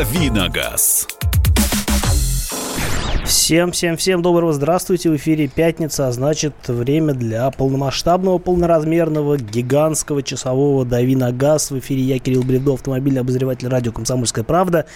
Давиногаз. Всем, всем, всем доброго здравствуйте. В эфире пятница, а значит время для полномасштабного, полноразмерного, гигантского часового «Дави на газ». В эфире я, Кирилл Бревдов, автомобильный обозреватель радио «Комсомольская правда».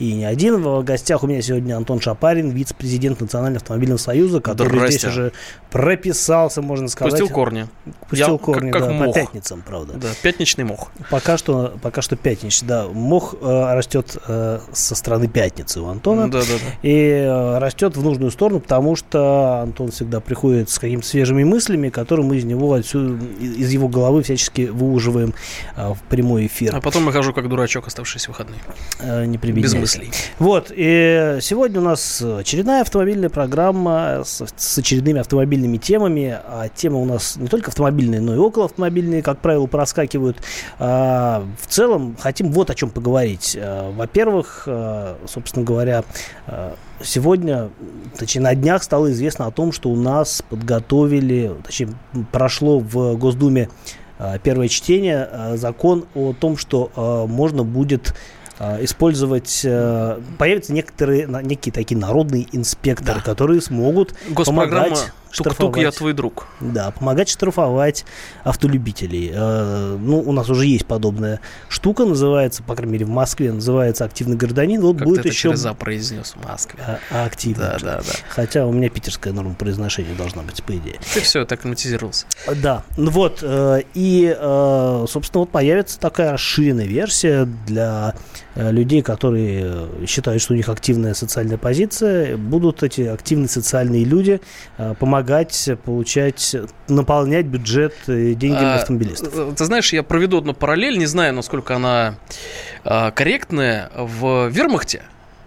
И не один. В гостях у меня сегодня Антон Шапарин, вице-президент Национального автомобильного союза, который Здрасте. здесь уже прописался, можно сказать. Пустил корни. Пустил я, корни, как, как да, мох. по пятницам, правда. Да, пятничный мох. Пока что, пока что пятничный, да. Мох э, растет э, со стороны пятницы у Антона. Да, да, да. И э, растет растет в нужную сторону, потому что Антон всегда приходит с какими-то свежими мыслями, которые мы из него отсюда, из его головы всячески выуживаем а, в прямой эфир. А потом я хожу как дурачок, оставшиеся выходные. А, не Без мыслей. Вот, и сегодня у нас очередная автомобильная программа с, с очередными автомобильными темами. А темы у нас не только автомобильные, но и около автомобильные, как правило, проскакивают. А, в целом хотим вот о чем поговорить. А, во-первых, а, собственно говоря, а, Сегодня, точнее, на днях стало известно о том, что у нас подготовили, точнее, прошло в Госдуме а, первое чтение а, закон о том, что а, можно будет использовать, появятся некоторые, некие такие народные инспекторы, да. которые смогут помогать Тук-тук, я твой друг. Да, помогать штрафовать автолюбителей. Э, ну, у нас уже есть подобная штука, называется, по крайней мере, в Москве, называется «Активный гражданин». Вот как будет ты еще... это за произнес в Москве. А, а активный. Да, да, да. Хотя у меня питерская норма произношения должна быть, по идее. Ты все, так акклиматизировался. Да, ну вот, э, и, э, собственно, вот появится такая расширенная версия для людей, которые считают, что у них активная социальная позиция. Будут эти активные социальные люди помогать помогать, получать, наполнять бюджет деньгами а, автомобилистов. Э, ты знаешь, я проведу одну параллель, не знаю, насколько она а, корректная. В Вермахте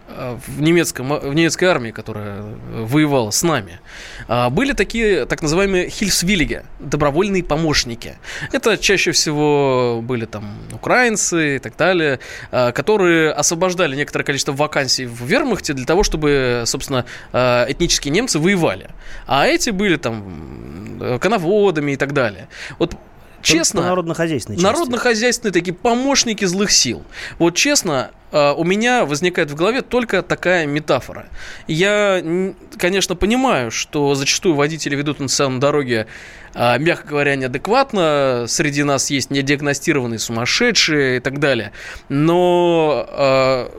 в, немецком, в немецкой армии, которая воевала с нами, а, были такие так называемые хильсвиллиги, добровольные помощники. Это чаще всего были там украинцы и так далее, а, которые освобождали некоторое количество вакансий в вермахте для того, чтобы, собственно, а, этнические немцы воевали. А эти были там коноводами и так далее. Вот честно... Народно-хозяйственные Народно-хозяйственные такие помощники злых сил. Вот честно, а, у меня возникает в голове только такая метафора. Я, конечно, понимаю, что зачастую водители ведут на на дороге, а, мягко говоря, неадекватно. Среди нас есть недиагностированные сумасшедшие и так далее. Но а,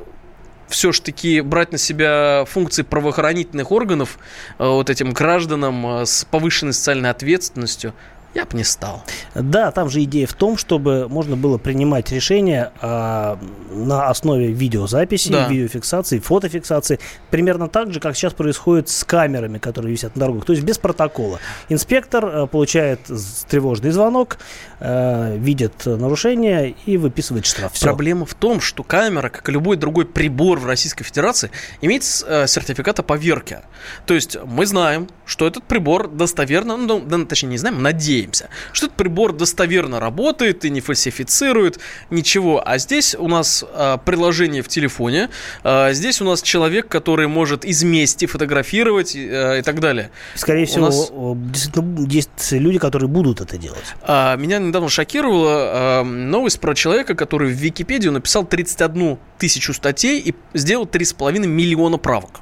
все ж таки брать на себя функции правоохранительных органов вот этим гражданам с повышенной социальной ответственностью – я бы не стал. Да, там же идея в том, чтобы можно было принимать решения а, на основе видеозаписи, да. видеофиксации, фотофиксации. Примерно так же, как сейчас происходит с камерами, которые висят на дорогах. То есть без протокола. Инспектор а, получает тревожный звонок, а, видит нарушение и выписывает штраф. Все. Проблема в том, что камера, как и любой другой прибор в Российской Федерации, имеет а, сертификат о поверке. То есть мы знаем, что этот прибор достоверно, ну, точнее не знаем, надеемся, что этот прибор достоверно работает и не фальсифицирует ничего. А здесь у нас а, приложение в телефоне, а, здесь у нас человек, который может из мести фотографировать а, и так далее. Скорее всего, нас... действительно есть люди, которые будут это делать. А, меня недавно шокировала а, новость про человека, который в Википедию написал 31 тысячу статей и сделал 3,5 миллиона правок.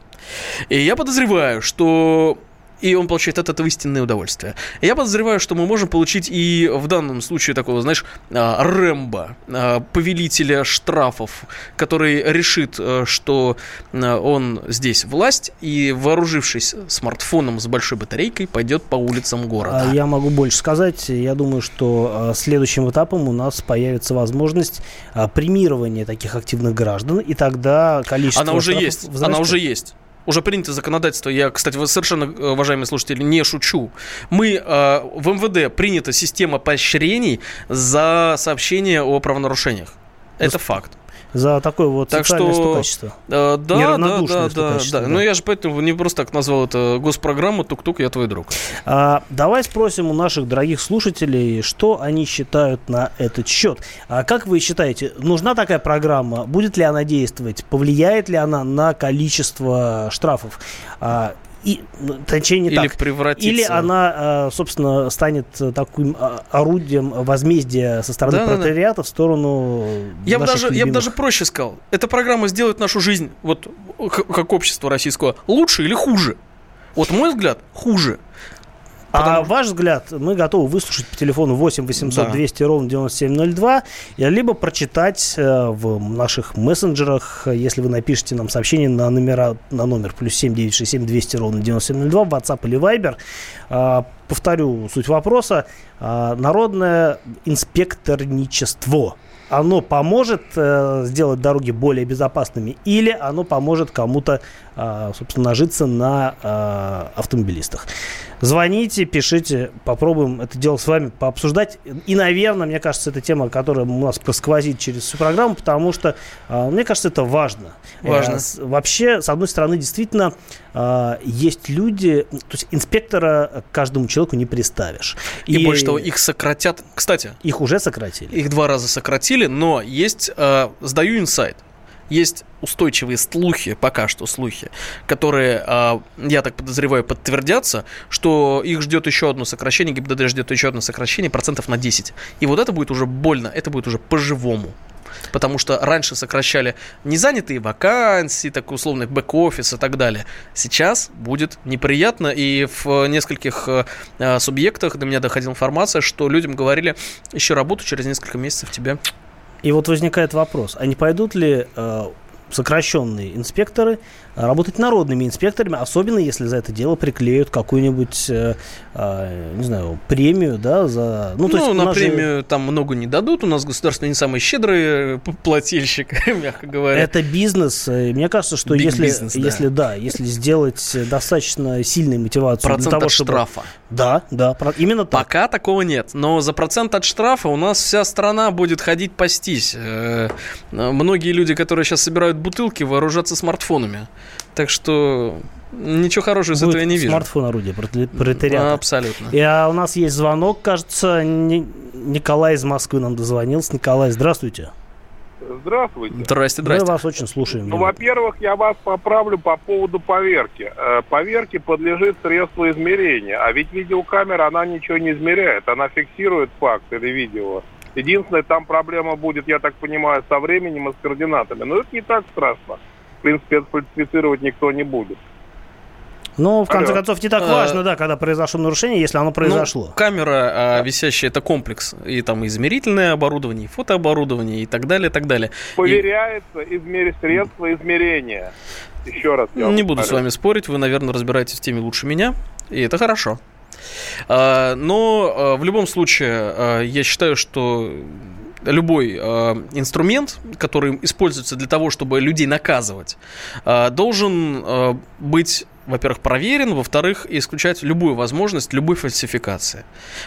И я подозреваю, что и он получает от этого истинное удовольствие. Я подозреваю, что мы можем получить и в данном случае такого, знаешь, а, Рэмбо, а, повелителя штрафов, который решит, э, что а, он здесь власть, и вооружившись смартфоном с большой батарейкой, пойдет по улицам города. Я могу больше сказать. Я думаю, что следующим этапом у нас появится возможность премирования таких активных граждан, и тогда количество Она уже есть. Она уже есть уже принято законодательство. Я, кстати, вы совершенно, э, уважаемые слушатели, не шучу. Мы э, в МВД принята система поощрений за сообщение о правонарушениях. Это факт за такое вот так что, стукачество. Э, да, да, да, да, да. Но я же поэтому не просто так назвал это госпрограмму «Тук-тук, я твой друг». А, давай спросим у наших дорогих слушателей, что они считают на этот счет. А как вы считаете, нужна такая программа? Будет ли она действовать? Повлияет ли она на количество штрафов? А, и, точнее, не Или так. превратится... Или она, собственно, станет таким орудием возмездия со стороны да, пролетариата да, да. в сторону я бы даже, Я бы даже проще сказал. Эта программа сделает нашу жизнь, вот как общество российского, лучше или хуже? Вот мой взгляд, хуже. А Потому... А ваш взгляд, мы готовы выслушать по телефону 8 800 200 да. ровно 9702, либо прочитать э, в наших мессенджерах, если вы напишите нам сообщение на, номера, на номер плюс 7 967 200 ровно 9702, WhatsApp или Viber. А, повторю суть вопроса. А, народное инспекторничество оно поможет э, сделать дороги более безопасными или оно поможет кому-то, э, собственно, нажиться на э, автомобилистах. Звоните, пишите, попробуем это дело с вами пообсуждать. И, наверное, мне кажется, это тема, которая у нас просквозит через всю программу, потому что, мне кажется, это важно. Важно. Э, вообще, с одной стороны, действительно, есть люди, то есть инспектора каждому человеку не приставишь. И, и больше того, их сократят. Кстати. Их уже сократили. Их два раза сократили, но есть, э, сдаю инсайт есть устойчивые слухи, пока что слухи, которые, а, я так подозреваю, подтвердятся, что их ждет еще одно сокращение, ГИБДД ждет еще одно сокращение процентов на 10. И вот это будет уже больно, это будет уже по-живому. Потому что раньше сокращали незанятые вакансии, так условно, бэк-офис и так далее. Сейчас будет неприятно, и в нескольких э, субъектах до меня доходила информация, что людям говорили, еще работу через несколько месяцев тебе и вот возникает вопрос, а не пойдут ли э, сокращенные инспекторы работать народными инспекторами, особенно если за это дело приклеют какую-нибудь, э, э, не знаю, премию, да, за... Ну, то ну есть на премию же... там много не дадут, у нас государство не самый щедрый э, плательщик, мягко говоря. Это бизнес, мне кажется, что если, business, да. если, да, если сделать достаточно сильную мотивацию процент для того, от чтобы... штрафа. Да, да, именно так. Пока такого нет, но за процент от штрафа у нас вся страна будет ходить пастись. Э, многие люди, которые сейчас собирают бутылки, вооружаться смартфонами. Так что ничего хорошего из этого я не вижу. Смартфон орудие пролетариата. Абсолютно. И а у нас есть звонок, кажется, Николай из Москвы нам дозвонился. Николай, здравствуйте. Здравствуйте. Здрасте, здрасте. Мы вас очень слушаем. Ну, во-первых, я вас поправлю по поводу поверки. Э, поверке подлежит средство измерения, а ведь видеокамера, она ничего не измеряет, она фиксирует факт или видео. Единственное, там проблема будет, я так понимаю, со временем и с координатами. Но это не так страшно принципе, это фальсифицировать никто не будет. Ну, в конце Алло. концов, не так а, важно, да, когда произошло нарушение, если оно произошло. Ну, камера а, висящая это комплекс. И там измерительное оборудование, и фотооборудование, и так далее, и так далее. Проверяется и... измер... средства измерения. Еще раз. Я не буду с вами спорить, вы, наверное, разбираетесь в теме лучше меня, и это хорошо. А, но а, в любом случае, я считаю, что любой э, инструмент, который используется для того, чтобы людей наказывать, э, должен э, быть во-первых, проверен, во-вторых, исключать любую возможность любой фальсификации.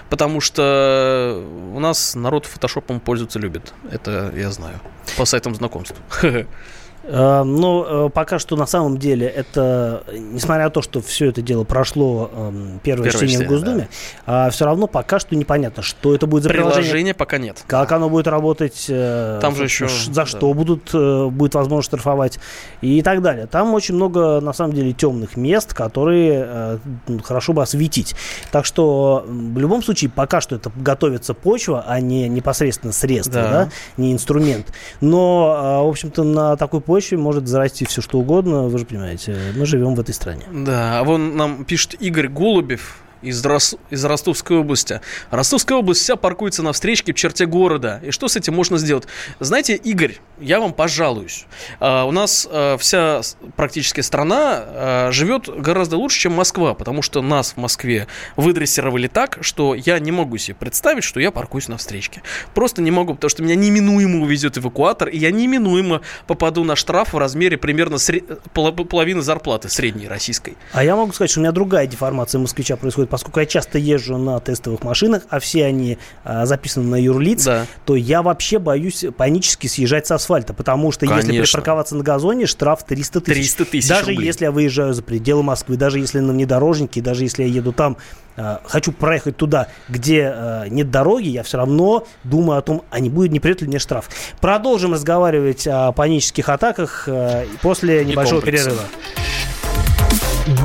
Потому что у нас народ фотошопом пользоваться любит. Это я знаю. По сайтам знакомств. Э, но э, пока что на самом деле это, несмотря на то, что все это дело прошло эм, первое, первое чтение, чтение в Госдуме, да. А все равно пока что непонятно, что это будет за приложение. Приложение пока нет. Как оно будет работать, э, Там же еще, за да. что будут, будет возможно штрафовать и так далее. Там очень много, на самом деле, темных мест, которые хорошо бы осветить. Так что в любом случае пока что это готовится почва, а не непосредственно средство, да. Да, не инструмент. Но, в общем-то, на такой почве может зарасти все что угодно, вы же понимаете, мы живем в этой стране. Да, а вон нам пишет Игорь Голубев, из, Рос... из Ростовской области. Ростовская область вся паркуется на встречке в черте города. И что с этим можно сделать? Знаете, Игорь, я вам пожалуюсь. А, у нас а, вся практически страна а, живет гораздо лучше, чем Москва, потому что нас в Москве выдрессировали так, что я не могу себе представить, что я паркуюсь на встречке. Просто не могу, потому что меня неминуемо увезет эвакуатор, и я неминуемо попаду на штраф в размере примерно сред... половины зарплаты средней российской. А я могу сказать, что у меня другая деформация москвича происходит поскольку я часто езжу на тестовых машинах, а все они а, записаны на юрлиц, да. то я вообще боюсь панически съезжать с асфальта, потому что Конечно. если припарковаться на газоне, штраф 300 тысяч. 300 тысяч Даже рублей. если я выезжаю за пределы Москвы, даже если на внедорожнике, даже если я еду там, а, хочу проехать туда, где а, нет дороги, я все равно думаю о том, а не будет, не придет ли мне штраф. Продолжим разговаривать о панических атаках а, после небольшого перерыва.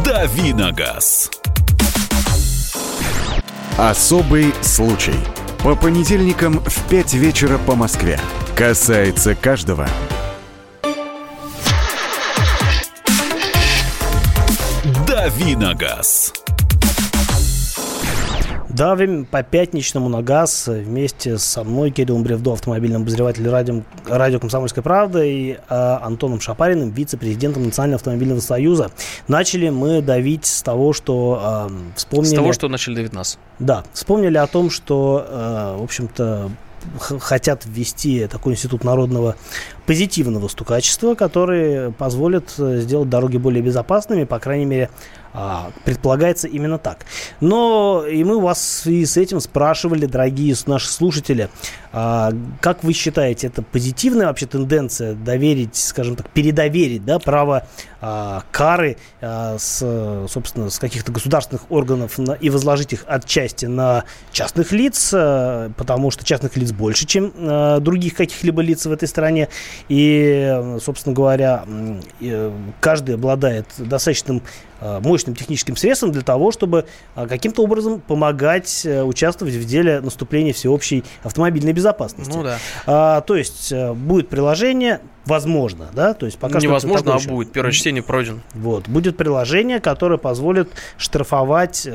Давиногаз. Особый случай. По понедельникам в 5 вечера по Москве. Касается каждого. Давиногаз. Давим по пятничному на газ вместе со мной, Кириллом Бревдо, автомобильным обозревателем радио, радио «Комсомольская правда» и э, Антоном Шапариным, вице-президентом Национального автомобильного союза. Начали мы давить с того, что э, вспомнили... С того, что начали давить нас. Да, вспомнили о том, что, э, в общем-то, хотят ввести такой институт народного позитивного стукачества, который позволит э, сделать дороги более безопасными, по крайней мере, а, предполагается именно так. Но и мы вас и с этим спрашивали, дорогие наши слушатели, а, как вы считаете, это позитивная вообще тенденция доверить, скажем так, передоверить да, право а, кары с, собственно, с каких-то государственных органов и возложить их отчасти на частных лиц, потому что частных лиц больше, чем других каких-либо лиц в этой стране. И, собственно говоря, каждый обладает достаточным Э, мощным техническим средством для того, чтобы э, каким-то образом помогать э, участвовать в деле наступления всеобщей автомобильной безопасности. Ну да. А, то есть будет приложение, возможно, да, то есть пока Невозможно, что а будет. Первое чтение пройден. Вот будет приложение, которое позволит штрафовать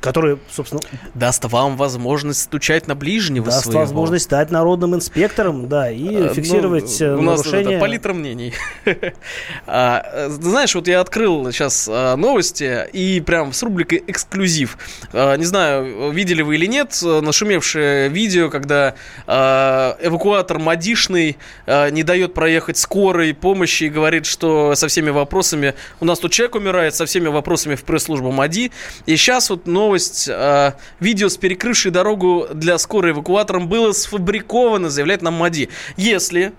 который, собственно... Даст вам возможность стучать на ближнего даст своего. Возможность стать народным инспектором, да, и а, фиксировать ну, у нас нарушения. Это палитра мнений. а, знаешь, вот я открыл сейчас а, новости, и прям с рубрикой «Эксклюзив». А, не знаю, видели вы или нет, нашумевшее видео, когда а, эвакуатор МАДИшный а, не дает проехать скорой помощи и говорит, что со всеми вопросами... У нас тут человек умирает, со всеми вопросами в пресс-службу МАДИ. И сейчас вот новость новость. Э, видео с перекрывшей дорогу для скорой эвакуатором было сфабриковано, заявляет нам МАДИ. Если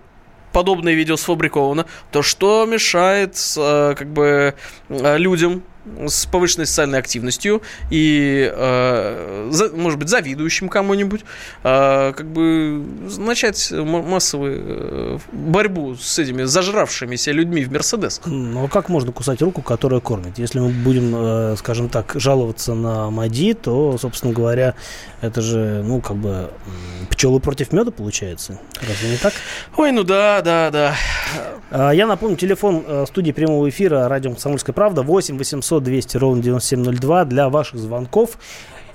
подобное видео сфабриковано, то что мешает э, как бы э, людям с повышенной социальной активностью и, э, за, может быть, завидующим кому-нибудь, э, как бы начать массовую э, борьбу с этими зажравшимися людьми в Мерседес. Ну, а как можно кусать руку, которая кормит? Если мы будем, э, скажем так, жаловаться на МАДИ, то, собственно говоря, это же, ну, как бы пчелы против меда получается. Разве не так? Ой, ну да, да, да. А, я напомню, телефон э, студии прямого эфира радио «Комсомольская правда» 8 800 200 ровно 9702 для ваших звонков.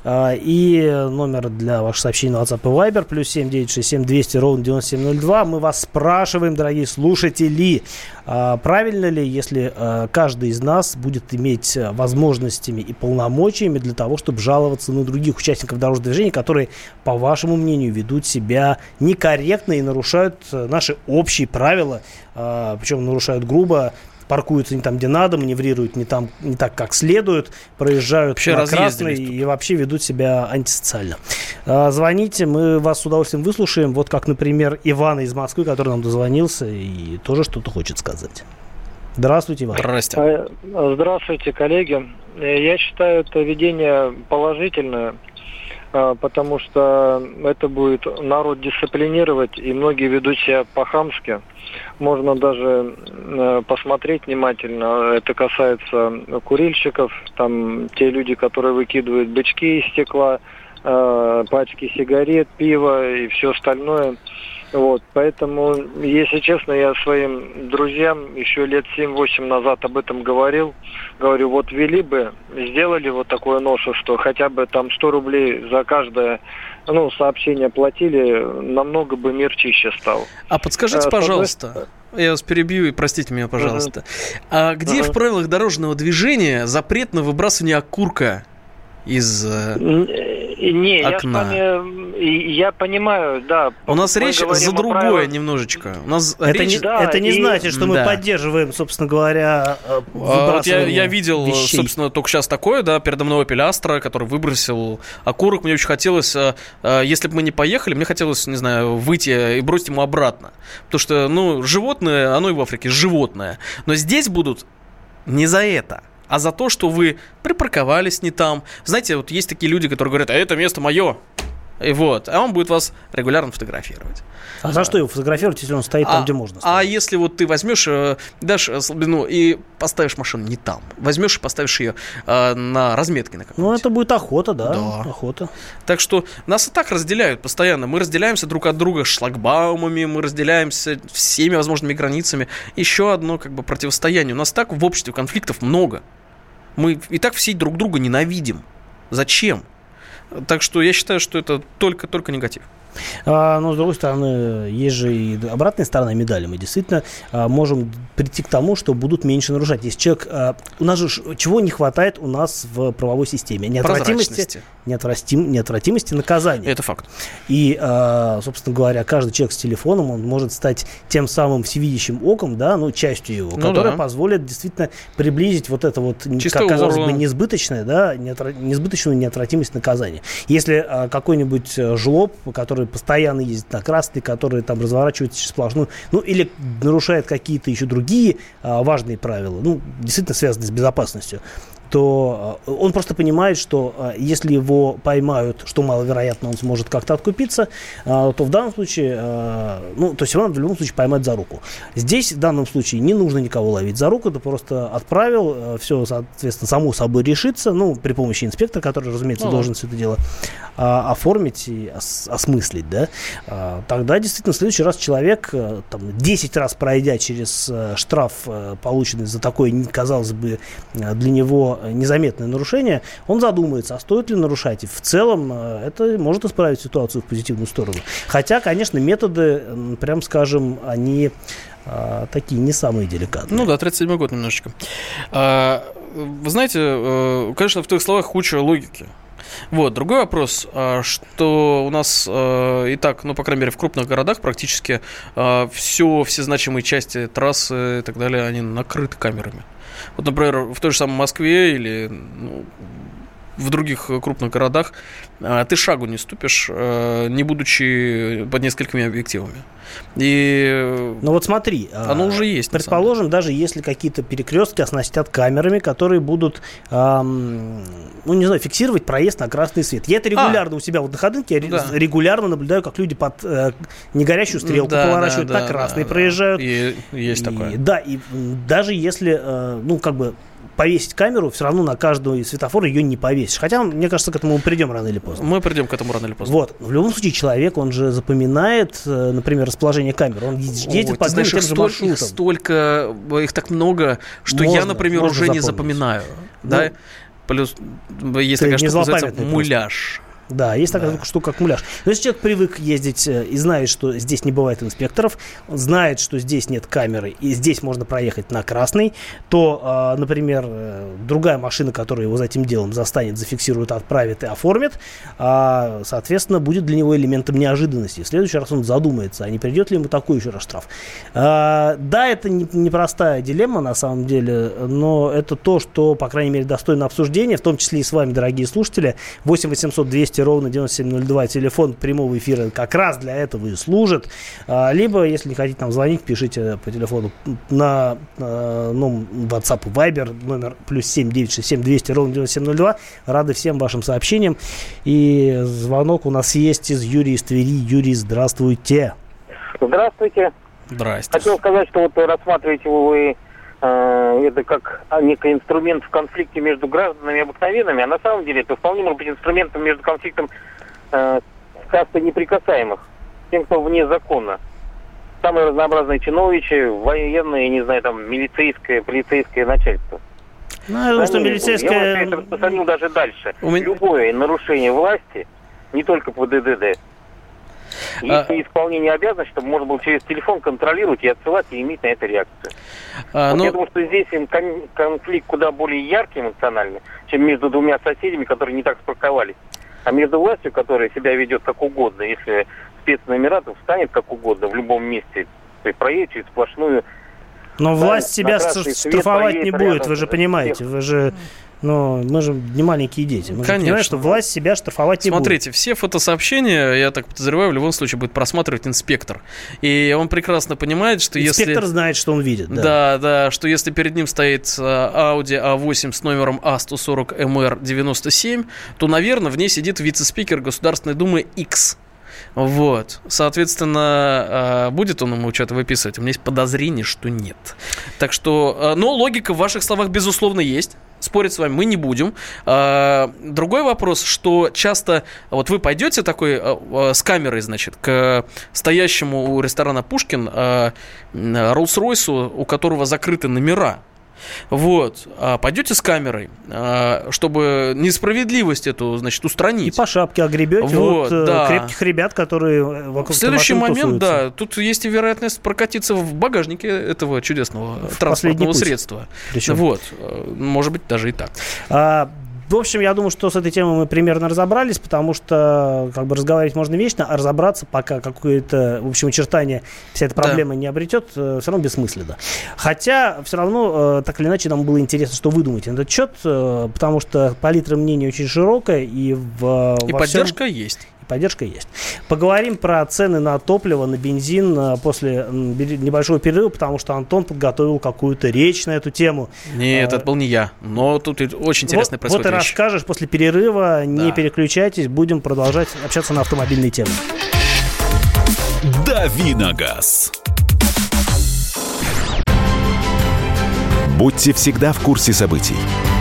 А, и номер для ваших сообщений на WhatsApp и Viber плюс 7967 200 ровно 9702. Мы вас спрашиваем, дорогие слушатели, а, правильно ли, если а, каждый из нас будет иметь возможностями и полномочиями для того, чтобы жаловаться на других участников дорожного движения, которые, по вашему мнению, ведут себя некорректно и нарушают наши общие правила, причем нарушают грубо паркуются не там, где надо, маневрируют не, там, не так, как следует, проезжают вообще на красный и вообще ведут себя антисоциально. А, звоните, мы вас с удовольствием выслушаем. Вот как, например, Иван из Москвы, который нам дозвонился и тоже что-то хочет сказать. Здравствуйте, Иван. Здравствуйте. А, здравствуйте, коллеги. Я считаю это видение положительное, потому что это будет народ дисциплинировать, и многие ведут себя по-хамски можно даже э, посмотреть внимательно. Это касается курильщиков, там те люди, которые выкидывают бычки из стекла, э, пачки сигарет, пива и все остальное. Вот, поэтому, если честно, я своим друзьям еще лет 7-8 назад об этом говорил. Говорю, вот вели бы, сделали вот такое новшество, хотя бы там 100 рублей за каждое ну, сообщение платили, намного бы мир чище стал. А подскажите, а, пожалуйста, я вас перебью и простите меня, пожалуйста. Uh-huh. А где uh-huh. в правилах дорожного движения запрет на выбрасывание окурка из э, не, окна. Я, вами, я понимаю, да. У нас речь за другое немножечко. У нас это речь... не, да, это не и... значит, что мы да. поддерживаем, собственно говоря, э, а, вот я, я видел, вещей. собственно, только сейчас такое, да, передо мной Opel Astra, который выбросил окурок. Мне очень хотелось, э, э, если бы мы не поехали, мне хотелось, не знаю, выйти и бросить ему обратно. Потому что, ну, животное, оно и в Африке животное. Но здесь будут не за это а за то, что вы припарковались не там. Знаете, вот есть такие люди, которые говорят, а это место мое. И вот, а он будет вас регулярно фотографировать. А за что его фотографировать, если он стоит там, а, где можно? А если вот ты возьмешь, э, дашь э, слабину и поставишь машину не там, возьмешь и поставишь ее э, на разметке на Ну, это будет охота, да? Да. Охота. Так что нас и так разделяют постоянно. Мы разделяемся друг от друга шлагбаумами, мы разделяемся всеми возможными границами. Еще одно как бы противостояние. У нас так в обществе конфликтов много. Мы и так все друг друга ненавидим. Зачем? Так что я считаю, что это только-только негатив. А, но, с другой стороны, есть же и обратная сторона медали. Мы действительно а, можем прийти к тому, что будут меньше нарушать. Если человек... А, у нас же чего не хватает у нас в правовой системе? Неотвратимости, неотвратим, неотвратимости наказания. Это факт. И, а, собственно говоря, каждый человек с телефоном, он может стать тем самым всевидящим оком, да, ну, частью его, ну, которая да. позволит действительно приблизить вот это вот, Чисто как казалось бы, несбыточное, да, неотвра... несбыточную неотвратимость наказания. Если а, какой-нибудь э, жлоб, который который постоянно ездит на красный, который там разворачивается через сплошную, ну или нарушает какие-то еще другие а, важные правила, ну, действительно связанные с безопасностью, то э, он просто понимает, что э, если его поймают, что маловероятно, он сможет как-то откупиться, э, то в данном случае, ну, то есть его надо в любом случае поймать за руку. Здесь в данном случае не нужно никого ловить за руку, ты просто отправил, все, соответственно, само собой решится, ну, при помощи инспектора, который, разумеется, ну, должен все это дело оформить и ос- осмыслить, да, тогда действительно в следующий раз человек, там, 10 раз пройдя через штраф, полученный за такое, казалось бы, для него незаметное нарушение, он задумается, а стоит ли нарушать. И в целом э, это может исправить ситуацию в позитивную сторону. Хотя, конечно, методы, прям скажем, они а, такие не самые деликатные. Ну да, 37-й год немножечко. А, вы знаете, э, конечно, в твоих словах куча логики. Вот, другой вопрос, а, что у нас э, и так, ну, по крайней мере, в крупных городах практически все, все значимые части трассы и так далее, они накрыты камерами. Вот, например, в той же самой Москве или ну, в других крупных городах а, ты шагу не ступишь, э, не будучи под несколькими объективами. И ну вот смотри, а, оно уже есть. Предположим, даже если какие-то перекрестки оснастят камерами, которые будут, эм, ну не знаю, фиксировать проезд на красный свет. Я это регулярно а, у себя вот на ходынке, я да. регулярно наблюдаю, как люди под э, негорящую стрелку да, поворачивают да, на красный, да, проезжают. И есть и, такое. Да, и даже если, э, ну как бы повесить камеру, все равно на каждую светофор ее не повесишь. Хотя, мне кажется, к этому мы придем рано или поздно. Мы придем к этому рано или поздно. Вот. В любом случае, человек, он же запоминает, э, например, расположение камер. Он едет О, по знаешь, же столь. Их столько, их так много, что можно, я, например, уже запомнить. не запоминаю. Ну, да? Плюс такая штука, называется муляж. Да, есть да. такая штука, как муляж. Но если человек привык ездить э, и знает, что здесь не бывает инспекторов, знает, что здесь нет камеры и здесь можно проехать на красный, то, а, например, э, другая машина, которая его за этим делом застанет, зафиксирует, отправит и оформит, соответственно, будет для него элементом неожиданности. В следующий раз он задумается, а не придет ли ему такой еще раз штраф. Да, это непростая дилемма на самом деле, но это то, что, по крайней мере, достойно обсуждения, в том числе и с вами, дорогие слушатели. 8 800 200 200 ровно 9702, телефон прямого эфира как раз для этого и служит. А, либо, если не хотите нам звонить, пишите по телефону на, на ну, WhatsApp Viber номер плюс 7 967 200 ровно 9702. Рады всем вашим сообщениям. И звонок у нас есть из Юрия из Твери. Юрий, здравствуйте. Здравствуйте. Здрасте. Хотел сказать, что вот рассматриваете вы это как некий инструмент в конфликте между гражданами обыкновенными, а на самом деле это вполне может быть инструментом между конфликтом э, касты неприкасаемых, тем, кто вне закона. Самые разнообразные чиновничи, военные, не знаю, там, милицейское, полицейское начальство. Ну, я думаю, что милицейское... Я это распространил даже дальше. У Любое нарушение власти, не только по ДДД, есть а... исполнение обязанностей, чтобы можно было через телефон контролировать и отсылать и иметь на это реакцию. А, вот ну... Я думаю, что здесь конфликт куда более яркий эмоционально, чем между двумя соседями, которые не так спарковались. А между властью, которая себя ведет как угодно, если спецномера, то встанет как угодно в любом месте, то есть проедет через сплошную но власть себя штрафовать не будет, вы же понимаете, вы же Но мы же не маленькие дети. Мы Конечно. понимаем, что власть себя штрафовать не Смотрите, будет. все фотосообщения, я так подозреваю, в любом случае будет просматривать инспектор. И он прекрасно понимает, что инспектор если... Инспектор знает, что он видит. Да. да, да, что если перед ним стоит Audi A8 с номером A140MR97, то, наверное, в ней сидит вице-спикер Государственной Думы X вот. Соответственно, а, будет он ему что-то выписывать? У меня есть подозрение, что нет. Так что, а, но логика в ваших словах, безусловно, есть. Спорить с вами мы не будем. А, другой вопрос, что часто вот вы пойдете такой с камерой, значит, к стоящему у ресторана Пушкин Роллс-Ройсу, у которого закрыты номера вот. А пойдете с камерой, а, чтобы несправедливость эту, значит, устранить. И по шапке огребете вот, от э, да. крепких ребят, которые вокруг В следующий момент, да, тут есть и вероятность прокатиться в багажнике этого чудесного в транспортного средства. Причем. Вот. Э, может быть, даже и так. А, в общем, я думаю, что с этой темой мы примерно разобрались, потому что как бы разговаривать можно вечно, а разобраться, пока какое-то, в общем, очертание вся эта проблема да. не обретет, э, все равно бессмысленно. Хотя, все равно, э, так или иначе, нам было интересно, что вы думаете на этот счет, э, потому что палитра мнений очень широкая, и в... И поддержка всем... есть поддержка есть. Поговорим про цены на топливо, на бензин э, после небольшого перерыва, потому что Антон подготовил какую-то речь на эту тему. Нет, а, это был не я, но тут очень интересно вот, происходит Вот и вещь. расскажешь после перерыва, да. не переключайтесь, будем продолжать общаться на автомобильные темы. Давиногаз. Будьте всегда в курсе событий.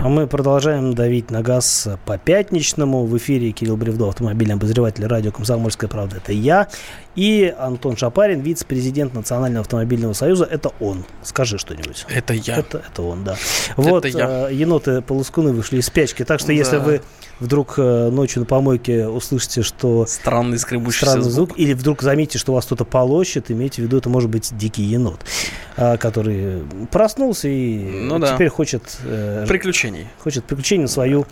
А мы продолжаем давить на газ по пятничному. В эфире Кирилл Бревдо, автомобильный обозреватель радио «Комсомольская правда». Это я. И Антон Шапарин, вице-президент Национального автомобильного союза. Это он. Скажи что-нибудь. Это я. Это, это он, да. Вот, это я. Э, еноты полускуны вышли из спячки. Так что, да. если вы вдруг э, ночью на помойке услышите, что... Странный скребущий странный звук. звук. Или вдруг заметите, что вас кто-то полощет, имейте в виду, это может быть дикий енот, э, который проснулся и ну, теперь да. хочет... Приключений. Хочет приключений на свою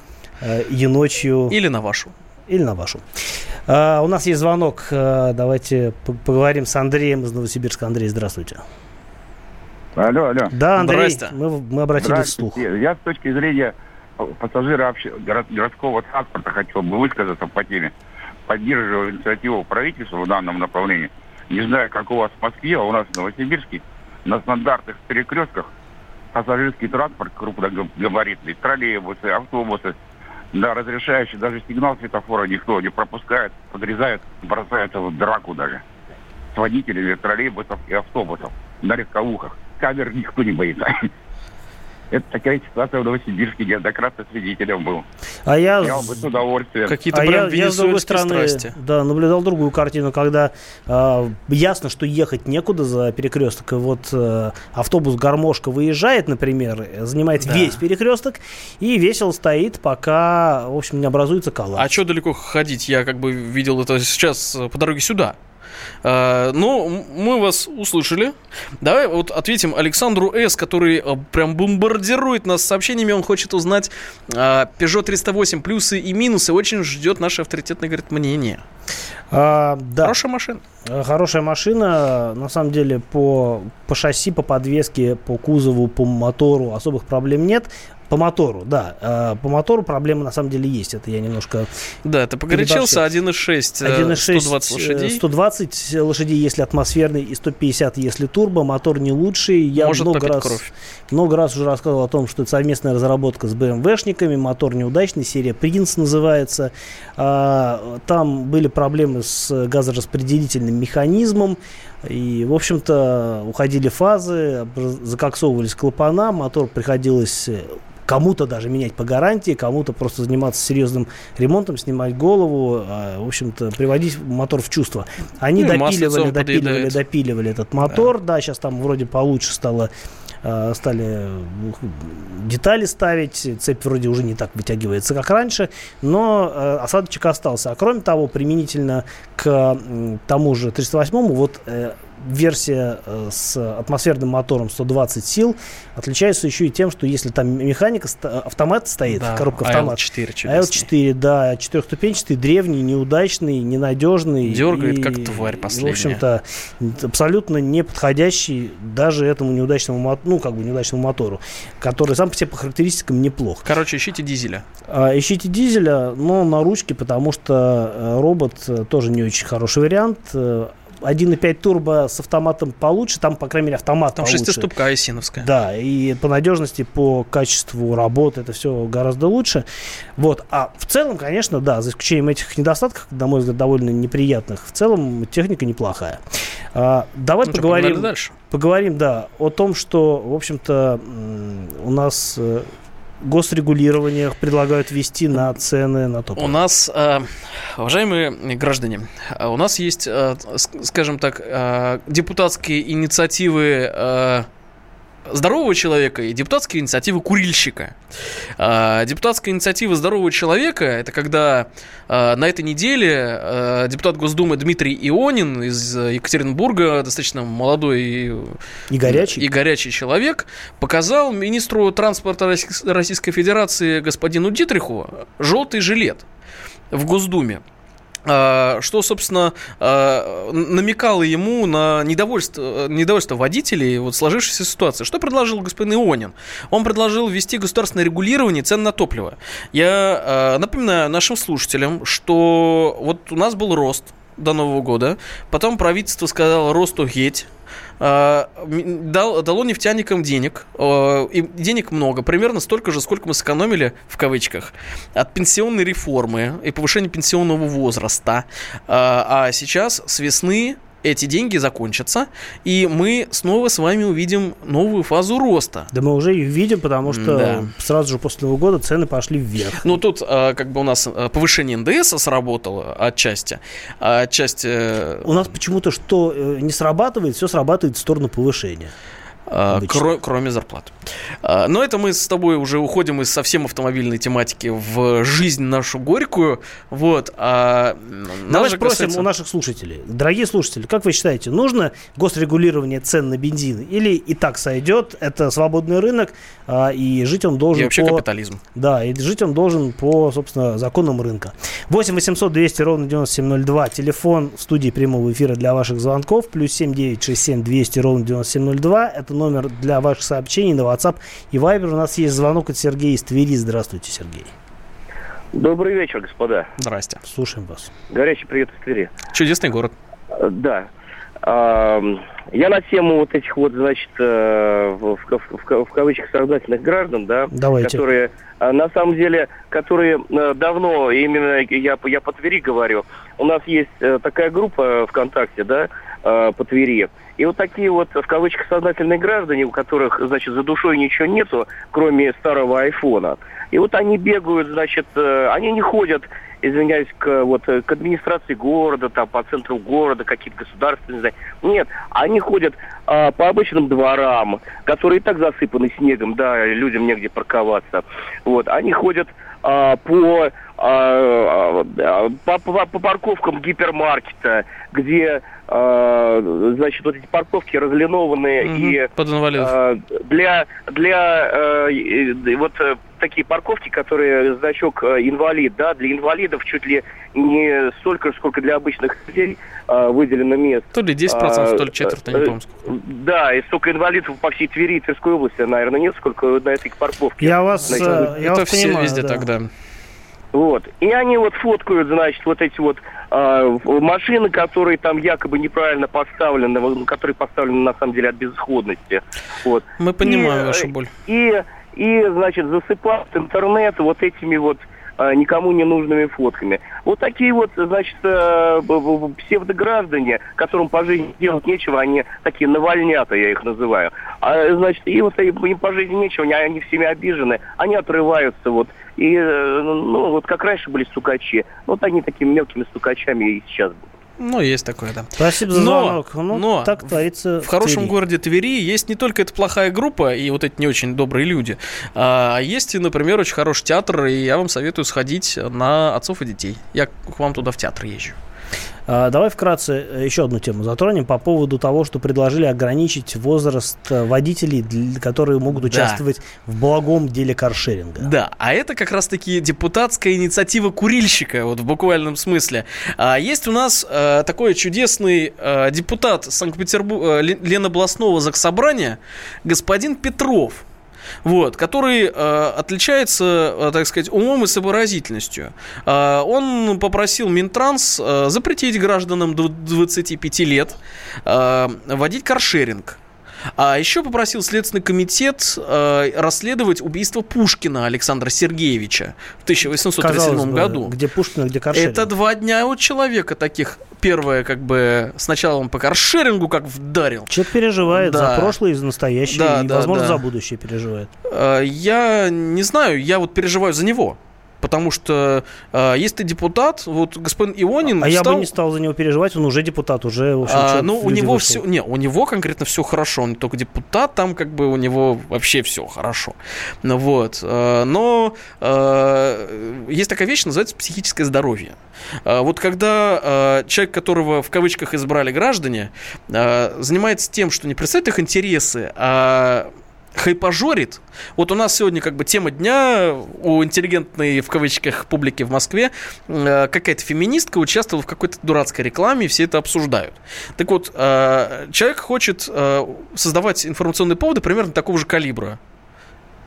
еночью... Или на вашу или на вашу. А, у нас есть звонок. А, давайте поговорим с Андреем из Новосибирска. Андрей, здравствуйте. Алло, алло. Да, Андрей, мы, мы обратились вслух. Я с точки зрения пассажира вообще городского транспорта хотел бы высказаться по теме. Поддерживаю инициативу правительства в данном направлении. Не знаю, как у вас в Москве, а у нас в Новосибирске на стандартных перекрестках пассажирский транспорт крупногабаритный, троллейбусы, автобусы – да, разрешающий даже сигнал светофора никто не пропускает, подрезают, бросаются в драку даже. С водителями троллейбусов и автобусов на легковухах. Камер никто не боится. Это такая ситуация в Новосибирске неоднократно свидетелем был. А я, я бы с удовольствием. Какие-то а я, я, с другой стороны, страсти. да, наблюдал другую картину, когда э, ясно, что ехать некуда за перекресток. И вот э, автобус гармошка выезжает, например, занимает да. весь перекресток и весело стоит, пока, в общем, не образуется коллапс. А что далеко ходить? Я как бы видел это сейчас по дороге сюда. А, ну, мы вас услышали. Давай вот ответим Александру С., который э, прям бомбардирует нас сообщениями. Он хочет узнать а, Peugeot 308 плюсы и минусы. Очень ждет наше авторитетное, говорит, мнение. А, да. Хорошая машина. Э, хорошая машина. На самом деле по, по шасси, по подвеске, по кузову, по мотору особых проблем нет. По мотору, да. Э, по мотору проблемы на самом деле есть. Это я немножко... Да, ты погорячился. 1.6, 1.6 120 лошадей. 120 лошадей, если атмосферный, и 150, если турбо. Мотор не лучший. Я Может много раз, кровь. много раз уже рассказывал о том, что это совместная разработка с BMW-шниками. Мотор неудачный, серия Принц называется. А, там были проблемы с газораспределительным механизмом. И, в общем-то, уходили фазы, закоксовывались клапана, мотор приходилось кому-то даже менять по гарантии, кому-то просто заниматься серьезным ремонтом, снимать голову, а, в общем-то, приводить мотор в чувство. Они ну, допиливали, допиливали, допиливали этот мотор, да. да, сейчас там вроде получше стало а, стали детали ставить, цепь вроде уже не так вытягивается, как раньше, но э, осадочек остался. А кроме того, применительно к тому же 308-му, вот э, версия э, с атмосферным мотором 120 сил отличается еще и тем, что если там механика, автомат стоит, да, коробка автомат. AL4 чудесный. AL4, да, четырехступенчатый, древний, неудачный, ненадежный. Дергает, и, как тварь последняя. В общем-то, абсолютно не подходящий даже этому неудачному, ну, как бы неудачному мотору, который сам по себе по характеристикам неплох. Короче, ищите дизеля. А, ищите дизеля, но на ручке, потому что э, робот э, тоже не очень хороший вариант 1.5 турбо с автоматом получше, там, по крайней мере, автомат Там получше. шестиступка айсиновская. Да, и по надежности, по качеству работы это все гораздо лучше. Вот. А в целом, конечно, да, за исключением этих недостатков, на мой взгляд, довольно неприятных, в целом техника неплохая. А, давай ну, поговорим, что, дальше. поговорим, да, о том, что, в общем-то, у нас э, госрегулирование предлагают ввести на цены на топливо? У нас, э, уважаемые граждане, э, у нас есть, э, скажем так, депутатские инициативы здорового человека и депутатская инициатива курильщика. А, депутатская инициатива здорового человека – это когда а, на этой неделе а, депутат Госдумы Дмитрий Ионин из Екатеринбурга, достаточно молодой и, и, горячий. и горячий человек, показал министру транспорта Российской Федерации господину Дитриху желтый жилет в Госдуме. А, что, собственно, а, намекало ему на недовольство, недовольство водителей вот сложившейся ситуации. Что предложил господин Ионин? Он предложил ввести государственное регулирование цен на топливо. Я а, напоминаю нашим слушателям, что вот у нас был рост до Нового года, потом правительство сказало росту геть, а, дал, дало нефтяникам денег, и денег много, примерно столько же, сколько мы сэкономили, в кавычках, от пенсионной реформы и повышения пенсионного возраста. А, а сейчас с весны эти деньги закончатся, и мы снова с вами увидим новую фазу роста. Да мы уже ее видим, потому что да. сразу же после Нового года цены пошли вверх. Ну, тут а, как бы у нас а, повышение НДС сработало отчасти, а отчасти... Э, у нас почему-то что э, не срабатывает, все срабатывает в сторону повышения. А, кро- кроме зарплат. А, но это мы с тобой уже уходим из совсем автомобильной тематики в жизнь нашу горькую. Вот. А Давай спросим касается... у наших слушателей. Дорогие слушатели, как вы считаете, нужно госрегулирование цен на бензин? Или и так сойдет? Это свободный рынок, и жить он должен и вообще по... капитализм. Да, и жить он должен по, собственно, законам рынка. 8 800 200 ровно 9702. Телефон в студии прямого эфира для ваших звонков. Плюс 7 9 6 7 200 ровно 9702. Это номер для ваших сообщений на WhatsApp и Viber. У нас есть звонок от Сергея из Твери. Здравствуйте, Сергей. Добрый вечер, господа. Здрасте. Слушаем вас. Горячий привет из Твери. Чудесный город. Э, да. Я на тему вот этих вот, значит, э, в, в, в, в кавычках сознательных граждан, да, Давайте. которые э, на самом деле, которые давно, именно я, я по Твери говорю, у нас есть такая группа ВКонтакте, да, по Твери, и вот такие вот, в кавычках, сознательные граждане, у которых, значит, за душой ничего нету, кроме старого айфона. И вот они бегают, значит, э, они не ходят, извиняюсь, к, вот, к администрации города, там, по центру города, какие-то государственные здания. Нет, они ходят а, по обычным дворам, которые и так засыпаны снегом, да, людям негде парковаться. Вот, они ходят а, по, а, а по, по, по парковкам гипермаркета, где э, значит, вот эти парковки разлинованные угу, и под э, для для э, вот э, такие парковки, которые значок э, инвалид, да, для инвалидов чуть ли не столько, сколько для обычных людей э, выделено мест. То ли 10%, а, то ли четверть, не помню. Да, и столько инвалидов по всей Твери и Тверской области, наверное, нет, сколько на этой парковке. Я вас, значит, я это вас все понимаю, везде да. тогда. Вот. И они вот фоткают, значит, вот эти вот э, машины, которые там якобы неправильно поставлены, которые поставлены на самом деле от безысходности. Вот. Мы понимаем и, вашу боль. И, и, значит, засыпают интернет вот этими вот э, никому не нужными фотками. Вот такие вот, значит, э, псевдограждане, которым по жизни делать нечего, они такие навальнята, я их называю. А, значит, и вот им по жизни нечего, они, они всеми обижены, они отрываются вот. И, э, ну, вот как раньше были стукачи, вот они такими мелкими стукачами и сейчас будут. Ну, есть такое, да. Спасибо за но, звонок. Ну, но так творится в, в хорошем Твери. городе Твери есть не только эта плохая группа и вот эти не очень добрые люди, а есть, например, очень хороший театр, и я вам советую сходить на «Отцов и детей». Я к вам туда в театр езжу. А, давай вкратце э, еще одну тему затронем по поводу того, что предложили ограничить возраст э, водителей, которые могут участвовать да. в благом деле каршеринга. Да, а это как раз-таки депутатская инициатива курильщика, вот в буквальном смысле. А есть у нас а, такой чудесный депутат Санкт-Петербурга, Ленобластного заксобрания, господин Петров вот, который э, отличается, э, так сказать, умом и сообразительностью. Э, он попросил Минтранс э, запретить гражданам до 25 лет э, водить каршеринг. А еще попросил Следственный комитет э, расследовать убийство Пушкина Александра Сергеевича в 1837 бы, году. Где Пушкин, где каршеринг. Это два дня у человека таких первое, как бы, сначала он по каршерингу как вдарил. Человек переживает да. за прошлое и за настоящее, да, и, да, возможно, да. за будущее переживает. Э, я не знаю, я вот переживаю за него. Потому что э, если ты депутат, вот господин Ионин. А встал... я бы не стал за него переживать, он уже депутат, уже в общем, а, Ну, у него вышел. все. Не, у него конкретно все хорошо. Он только депутат, там как бы у него вообще все хорошо. Ну вот. Э, но э, есть такая вещь, называется психическое здоровье. Э, вот когда э, человек, которого в кавычках избрали граждане, э, занимается тем, что не представляет их интересы, а хайпажорит. Вот у нас сегодня как бы тема дня у интеллигентной, в кавычках, публики в Москве. Э, какая-то феминистка участвовала в какой-то дурацкой рекламе, и все это обсуждают. Так вот, э, человек хочет э, создавать информационные поводы примерно такого же калибра.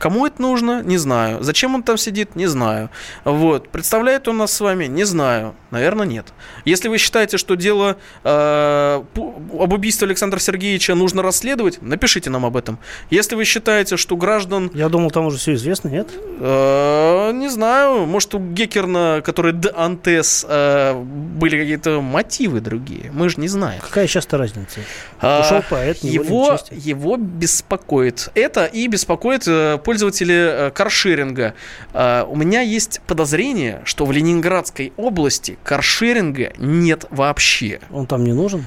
Кому это нужно? Не знаю. Зачем он там сидит? Не знаю. Вот. Представляет он нас с вами? Не знаю. Наверное, нет. Если вы считаете, что дело э, об убийстве Александра Сергеевича нужно расследовать, напишите нам об этом. Если вы считаете, что граждан... Я думал, там уже все известно, нет? Э, не знаю. Может, у Гекерна, который Д. Антес, э, были какие-то мотивы другие. Мы же не знаем. Какая сейчас-то разница? А, Ушел поэт, его, его беспокоит это и беспокоит э, пользователи э, каршеринга. Э, у меня есть подозрение, что в Ленинградской области каршеринга нет вообще. Он там не нужен?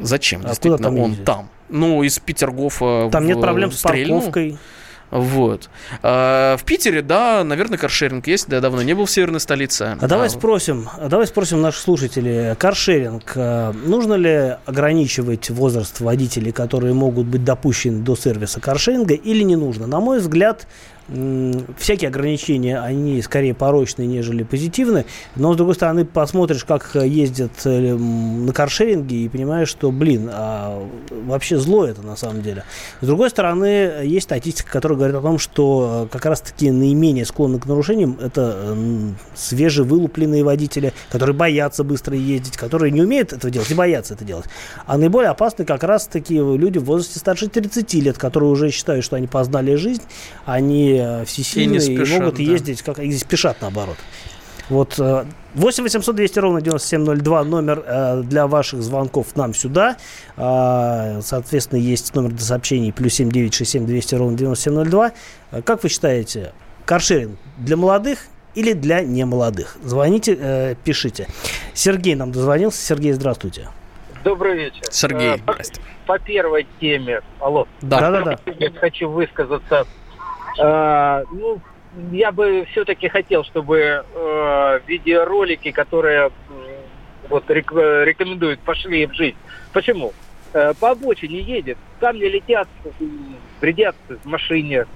Зачем? А Действительно, там он ездит? там. Ну, из Петергофа Там в, нет проблем с парковкой. Вот. А, в Питере, да, наверное, каршеринг есть, да, давно не был в северной столице. А давай спросим, а давай спросим наших слушателей, каршеринг, э, нужно ли ограничивать возраст водителей, которые могут быть допущены до сервиса каршеринга, или не нужно? На мой взгляд, всякие ограничения, они скорее порочные, нежели позитивные. Но, с другой стороны, посмотришь, как ездят э, на каршеринге и понимаешь, что, блин, а вообще зло это на самом деле. С другой стороны, есть статистика, которая говорит о том, что э, как раз-таки наименее склонны к нарушениям это свежевылупленные водители, которые боятся быстро ездить, которые не умеют этого делать и боятся это делать. А наиболее опасны как раз-таки люди в возрасте старше 30 лет, которые уже считают, что они познали жизнь, они всесильные и, спешат, и могут да. ездить, как и спешат наоборот. Вот 8 800 200 ровно 9702 номер э, для ваших звонков нам сюда. Э, соответственно, есть номер для сообщений плюс 7 9 6 7 200 ровно 9702. Э, как вы считаете, каршеринг для молодых или для немолодых? Звоните, э, пишите. Сергей нам дозвонился. Сергей, здравствуйте. Добрый вечер. Сергей, э, по, по первой теме, алло. Да, да, да. Я хочу высказаться Э, ну, я бы все-таки хотел, чтобы э, видеоролики, которые вот рек, рекомендуют, пошли в жизнь. Почему? Э, по обочине едет, камни летят, вредят в машине,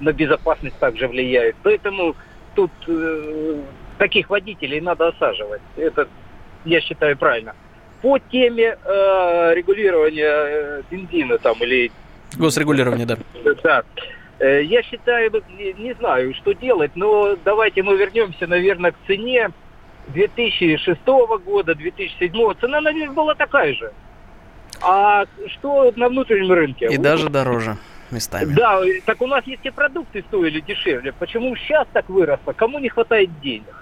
на безопасность также влияют. Поэтому тут э, таких водителей надо осаживать. Это, я считаю, правильно. По теме э, регулирования э, бензина там или... Госрегулирования, да. Да. Э, я считаю, не знаю, что делать, но давайте мы вернемся, наверное, к цене 2006 года, 2007. Цена, наверное, была такая же. А что на внутреннем рынке? И даже дороже. местами. Да, так у нас есть и продукты стоили дешевле. Почему сейчас так выросло? Кому не хватает денег?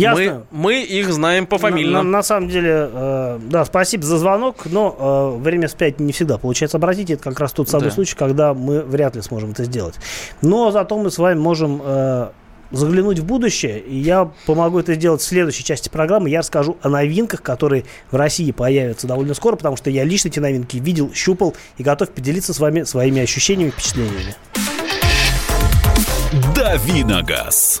Ясно. Мы, мы их знаем по фамилии. На, на, на самом деле, э, да, спасибо за звонок, но э, время спять не всегда получается обратить. Это как раз тот самый да. случай, когда мы вряд ли сможем это сделать. Но зато мы с вами можем э, заглянуть в будущее, и я помогу это сделать в следующей части программы. Я расскажу о новинках, которые в России появятся довольно скоро, потому что я лично эти новинки видел, щупал и готов поделиться с вами своими ощущениями и впечатлениями. Давиногаз.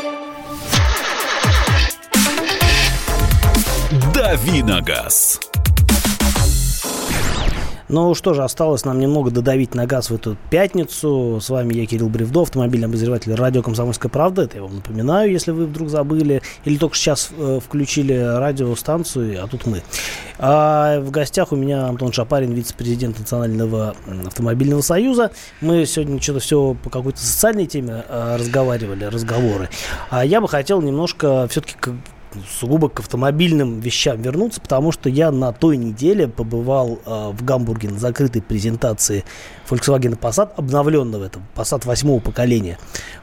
Давиногаз. Ну что же, осталось нам немного додавить на газ в эту пятницу. С вами я, Кирилл Бревдов, автомобильный обозреватель радио «Комсомольская правда». Это я вам напоминаю, если вы вдруг забыли. Или только сейчас э, включили радиостанцию, а тут мы. А в гостях у меня Антон Шапарин, вице-президент Национального автомобильного союза. Мы сегодня что-то все по какой-то социальной теме э, разговаривали, разговоры. А я бы хотел немножко все-таки сугубо к автомобильным вещам вернуться, потому что я на той неделе побывал э, в Гамбурге на закрытой презентации Volkswagen Passat, обновленного этого, Passat восьмого поколения.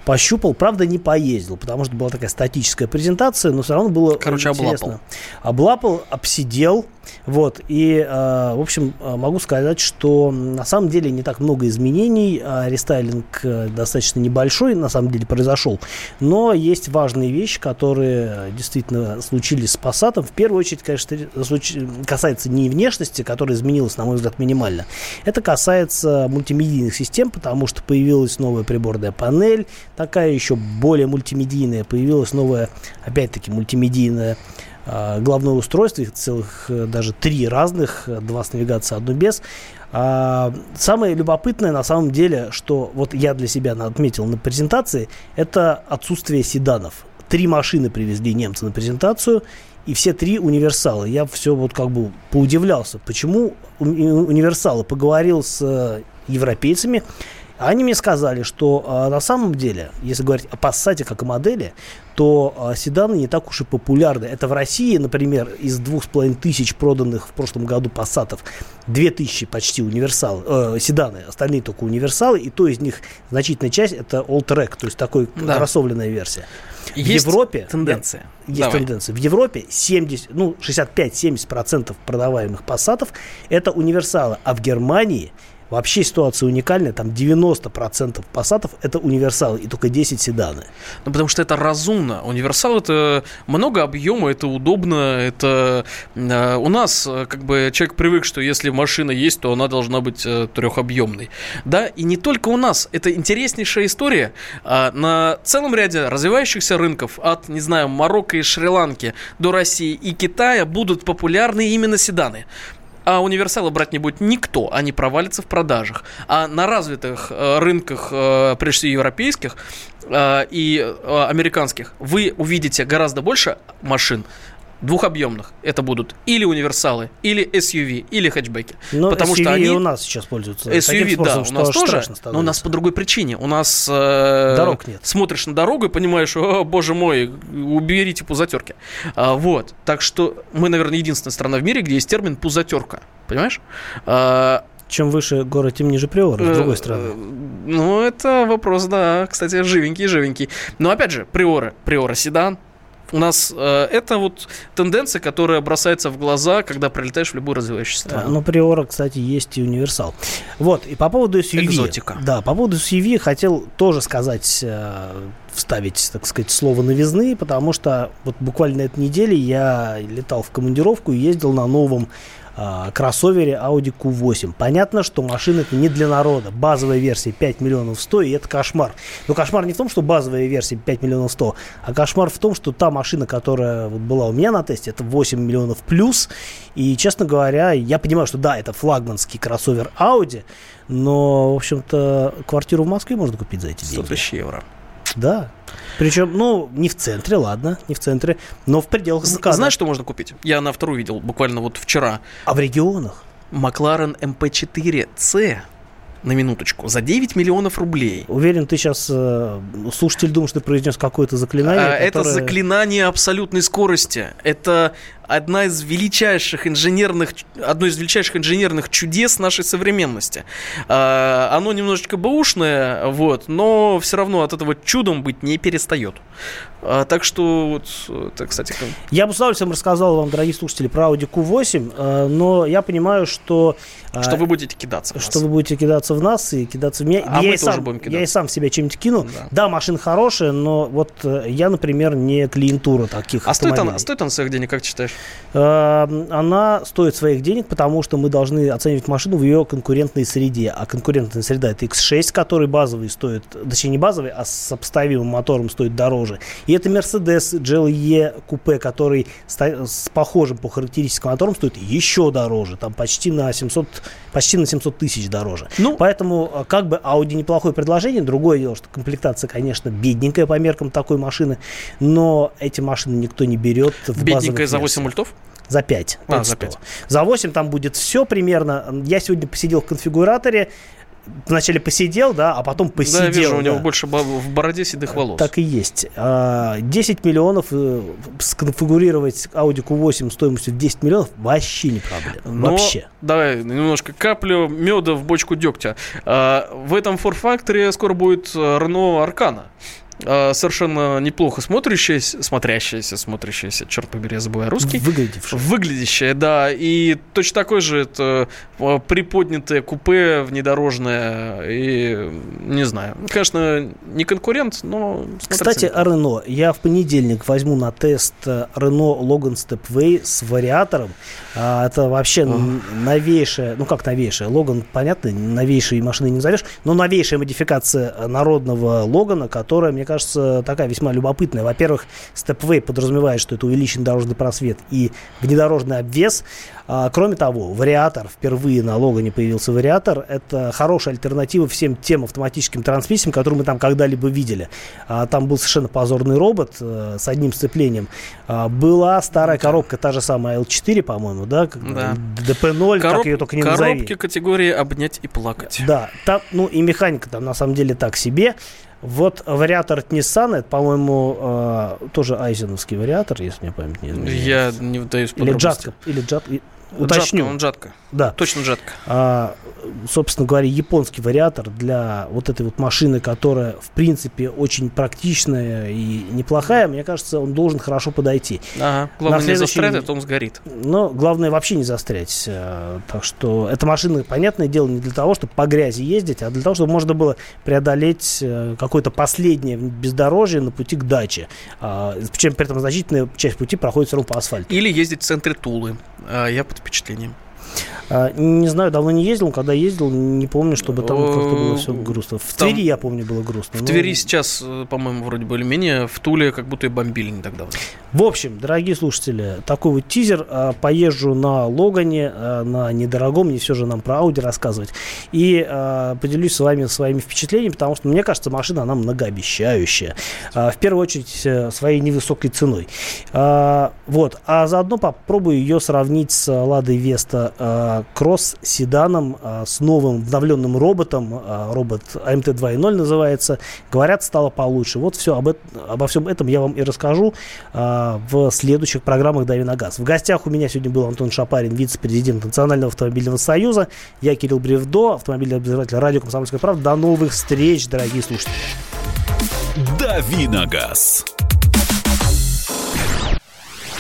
Пощупал, правда, не поездил, потому что была такая статическая презентация, но все равно было Короче, интересно. Облапал. Облапал, обсидел, вот, и, э, в общем, э, могу сказать, что на самом деле не так много изменений, а рестайлинг э, достаточно небольшой, на самом деле, произошел, но есть важные вещи, которые действительно случились с Passat. В первую очередь, конечно, касается не внешности, которая изменилась, на мой взгляд, минимально. Это касается мультимедийных систем, потому что появилась новая приборная панель, такая еще более мультимедийная, появилась новая, опять-таки, мультимедийная а, главное устройство, их целых э, даже три разных, э, два с навигацией, одно без. А, самое любопытное на самом деле, что вот я для себя отметил на презентации, это отсутствие седанов. Три машины привезли немцы на презентацию, и все три универсалы. Я все вот как бы поудивлялся, почему универсалы. Поговорил с э, европейцами, они мне сказали, что э, на самом деле, если говорить о Passat как о модели, то э, седаны не так уж и популярны. Это в России, например, из двух с половиной тысяч проданных в прошлом году Passatов, две тысячи почти универсалы, э, седаны, остальные только универсалы, и то из них значительная часть это All-Track, то есть такой да. кроссовленная версия. В есть Европе тенденция. Есть Давай. тенденция. В Европе 70, ну, 65-70% продаваемых пассатов это универсалы, а в Германии Вообще ситуация уникальная, там 90% пассатов это универсалы и только 10 седаны. Ну, потому что это разумно. Универсал это много объема, это удобно, это э, у нас э, как бы человек привык, что если машина есть, то она должна быть э, трехобъемной. Да, и не только у нас. Это интереснейшая история. Э, на целом ряде развивающихся рынков от, не знаю, Марокко и Шри-Ланки до России и Китая будут популярны именно седаны а универсалы брать не будет никто, они провалятся в продажах. А на развитых э, рынках, э, прежде всего европейских э, и американских, вы увидите гораздо больше машин двухобъемных. Это будут или универсалы, или SUV, или хэтчбеки. Но Потому SUV что они у нас сейчас пользуются. SUV, способом, да, у нас тоже, но у нас по другой причине. У нас э, дорог нет. Смотришь на дорогу и понимаешь, о, боже мой, уберите пузатерки. А, вот, так что мы, наверное, единственная страна в мире, где есть термин пузатерка, понимаешь? А, чем выше город, тем ниже приора, с другой э, стороны. Ну, это вопрос, да, кстати, живенький, живенький. Но опять же, приора, приора седан, у нас э, это вот тенденция, которая бросается в глаза, когда прилетаешь в любую развивающуюся страну. Да, ну, приора, кстати, есть и универсал. Вот, и по поводу SUV. Экзотика. Да, по поводу SUV хотел тоже сказать, э, вставить, так сказать, слово новизны, потому что вот буквально на этой неделе я летал в командировку и ездил на новом а, кроссовере Audi Q8. Понятно, что машина это не для народа. Базовая версия 5 миллионов 100, и это кошмар. Но кошмар не в том, что базовая версия 5 миллионов 100, а кошмар в том, что та машина, которая вот была у меня на тесте, это 8 миллионов плюс. И, честно говоря, я понимаю, что да, это флагманский кроссовер Audi, но, в общем-то, квартиру в Москве можно купить за эти деньги. 100 тысяч евро. Да. Причем, ну, не в центре, ладно, не в центре, но в пределах МКАДа. Знаешь, что можно купить? Я на вторую видел буквально вот вчера. А в регионах? McLaren MP4C на минуточку, за 9 миллионов рублей. Уверен, ты сейчас э, слушатель думал, что ты произнес какое-то заклинание. А, которое... Это заклинание абсолютной скорости. Это одна из величайших инженерных, одно из величайших инженерных чудес нашей современности. А, оно немножечко бэушное, вот, но все равно от этого чудом быть не перестает. А, так что, вот, это, кстати... Я бы с удовольствием рассказал вам, дорогие слушатели, про Audi Q8, а, но я понимаю, что... А, что вы будете кидаться. Что вы будете кидаться в нас и кидаться в меня. А я мы тоже сам, будем кидаться. Я и сам в себя чем-нибудь кину. Да. да, машина хорошая, но вот э, я, например, не клиентура таких А стоит она, стоит она своих денег, как считаешь? Эм, она стоит своих денег, потому что мы должны оценивать машину в ее конкурентной среде. А конкурентная среда это X6, который базовый стоит, точнее не базовый, а с сопоставимым мотором стоит дороже. И это Mercedes GLE купе, который с похожим по характеристикам мотором стоит еще дороже. Там почти на 700, почти на 700 тысяч дороже. Ну, Поэтому э, как бы Audi неплохое предложение. Другое дело, что комплектация, конечно, бедненькая по меркам такой машины. Но эти машины никто не берет в Бедненькая за 8 мультов? За 5. А, за 5. За 8 там будет все примерно. Я сегодня посидел в конфигураторе, вначале посидел, да, а потом посидел. Да, вижу, да. у него больше в бороде седых волос. Так и есть. 10 а, миллионов э, сконфигурировать Audi Q8 стоимостью в 10 миллионов вообще не проблема. Но, вообще. Давай немножко каплю меда в бочку дегтя. А, в этом Factory скоро будет э, Renault Arcana. А, совершенно неплохо смотрящаяся, смотрящаяся, смотрящаяся, черт побери, я забываю русский. Выглядевшая. Выглядящая, да. И точно такой же это а, приподнятое купе внедорожное. И не знаю. Конечно, не конкурент, но... Кстати, о Рено. Я в понедельник возьму на тест Рено Logan Stepway с вариатором. А, это вообще новейшая, ну как новейшая, Логан, понятно, новейшей машины не назовешь, но новейшая модификация народного Логана, которая, мне кажется, такая весьма любопытная. Во-первых, Stepway подразумевает, что это увеличенный дорожный просвет и внедорожный обвес. А, кроме того, вариатор, впервые на Логане появился вариатор, это хорошая альтернатива всем тем автоматическим трансмиссиям, которые мы там когда-либо видели. А, там был совершенно позорный робот э, с одним сцеплением. А, была старая коробка, та же самая L4, по-моему, да? да. DP0, Короб... как ее только не Коробки назови. категории обнять и плакать. Да, там, ну и механика там на самом деле так себе. Вот вариатор от Nissan, это, по-моему, э, тоже айзеновский вариатор, если мне память не изменяет. Я не вдаюсь Или джатка, или джат, Уточню. Джатка, он джатка. Да. Точно джатка. А, собственно говоря, японский вариатор для вот этой вот машины, которая, в принципе, очень практичная и неплохая, мне кажется, он должен хорошо подойти. Ага. Главное следующий... не застрять, а то он сгорит. Но главное вообще не застрять. А, так что эта машина, понятное дело, не для того, чтобы по грязи ездить, а для того, чтобы можно было преодолеть э, какое-то последнее бездорожье на пути к даче. А, причем при этом значительная часть пути проходит все равно по асфальту. Или ездить в центре Тулы. Я под впечатлением. А, не знаю, давно не ездил, когда ездил, не помню, чтобы там как-то было все грустно. В там, Твери, я помню, было грустно. В но... Твери сейчас, э, по-моему, вроде более-менее, в Туле как будто и бомбили не так давно. В общем, дорогие слушатели, такой вот тизер. А, поезжу на Логане, а, на недорогом, не все же нам про Ауди рассказывать. И поделюсь с вами своими впечатлениями, потому что, мне кажется, машина, она многообещающая. В первую очередь, э, своей невысокой ценой. Вот. А заодно попробую ее сравнить с Ладой Веста кросс-седаном а, с новым обновленным роботом, а, робот АМТ 2.0 называется. Говорят, стало получше. Вот все об, обо всем этом я вам и расскажу в следующих программах «Дави на газ». В гостях у меня сегодня был Антон Шапарин, вице-президент Национального автомобильного союза. Я Кирилл Бревдо, автомобильный обозреватель радио «Комсомольская правда». До новых встреч, дорогие слушатели. «Дави на газ».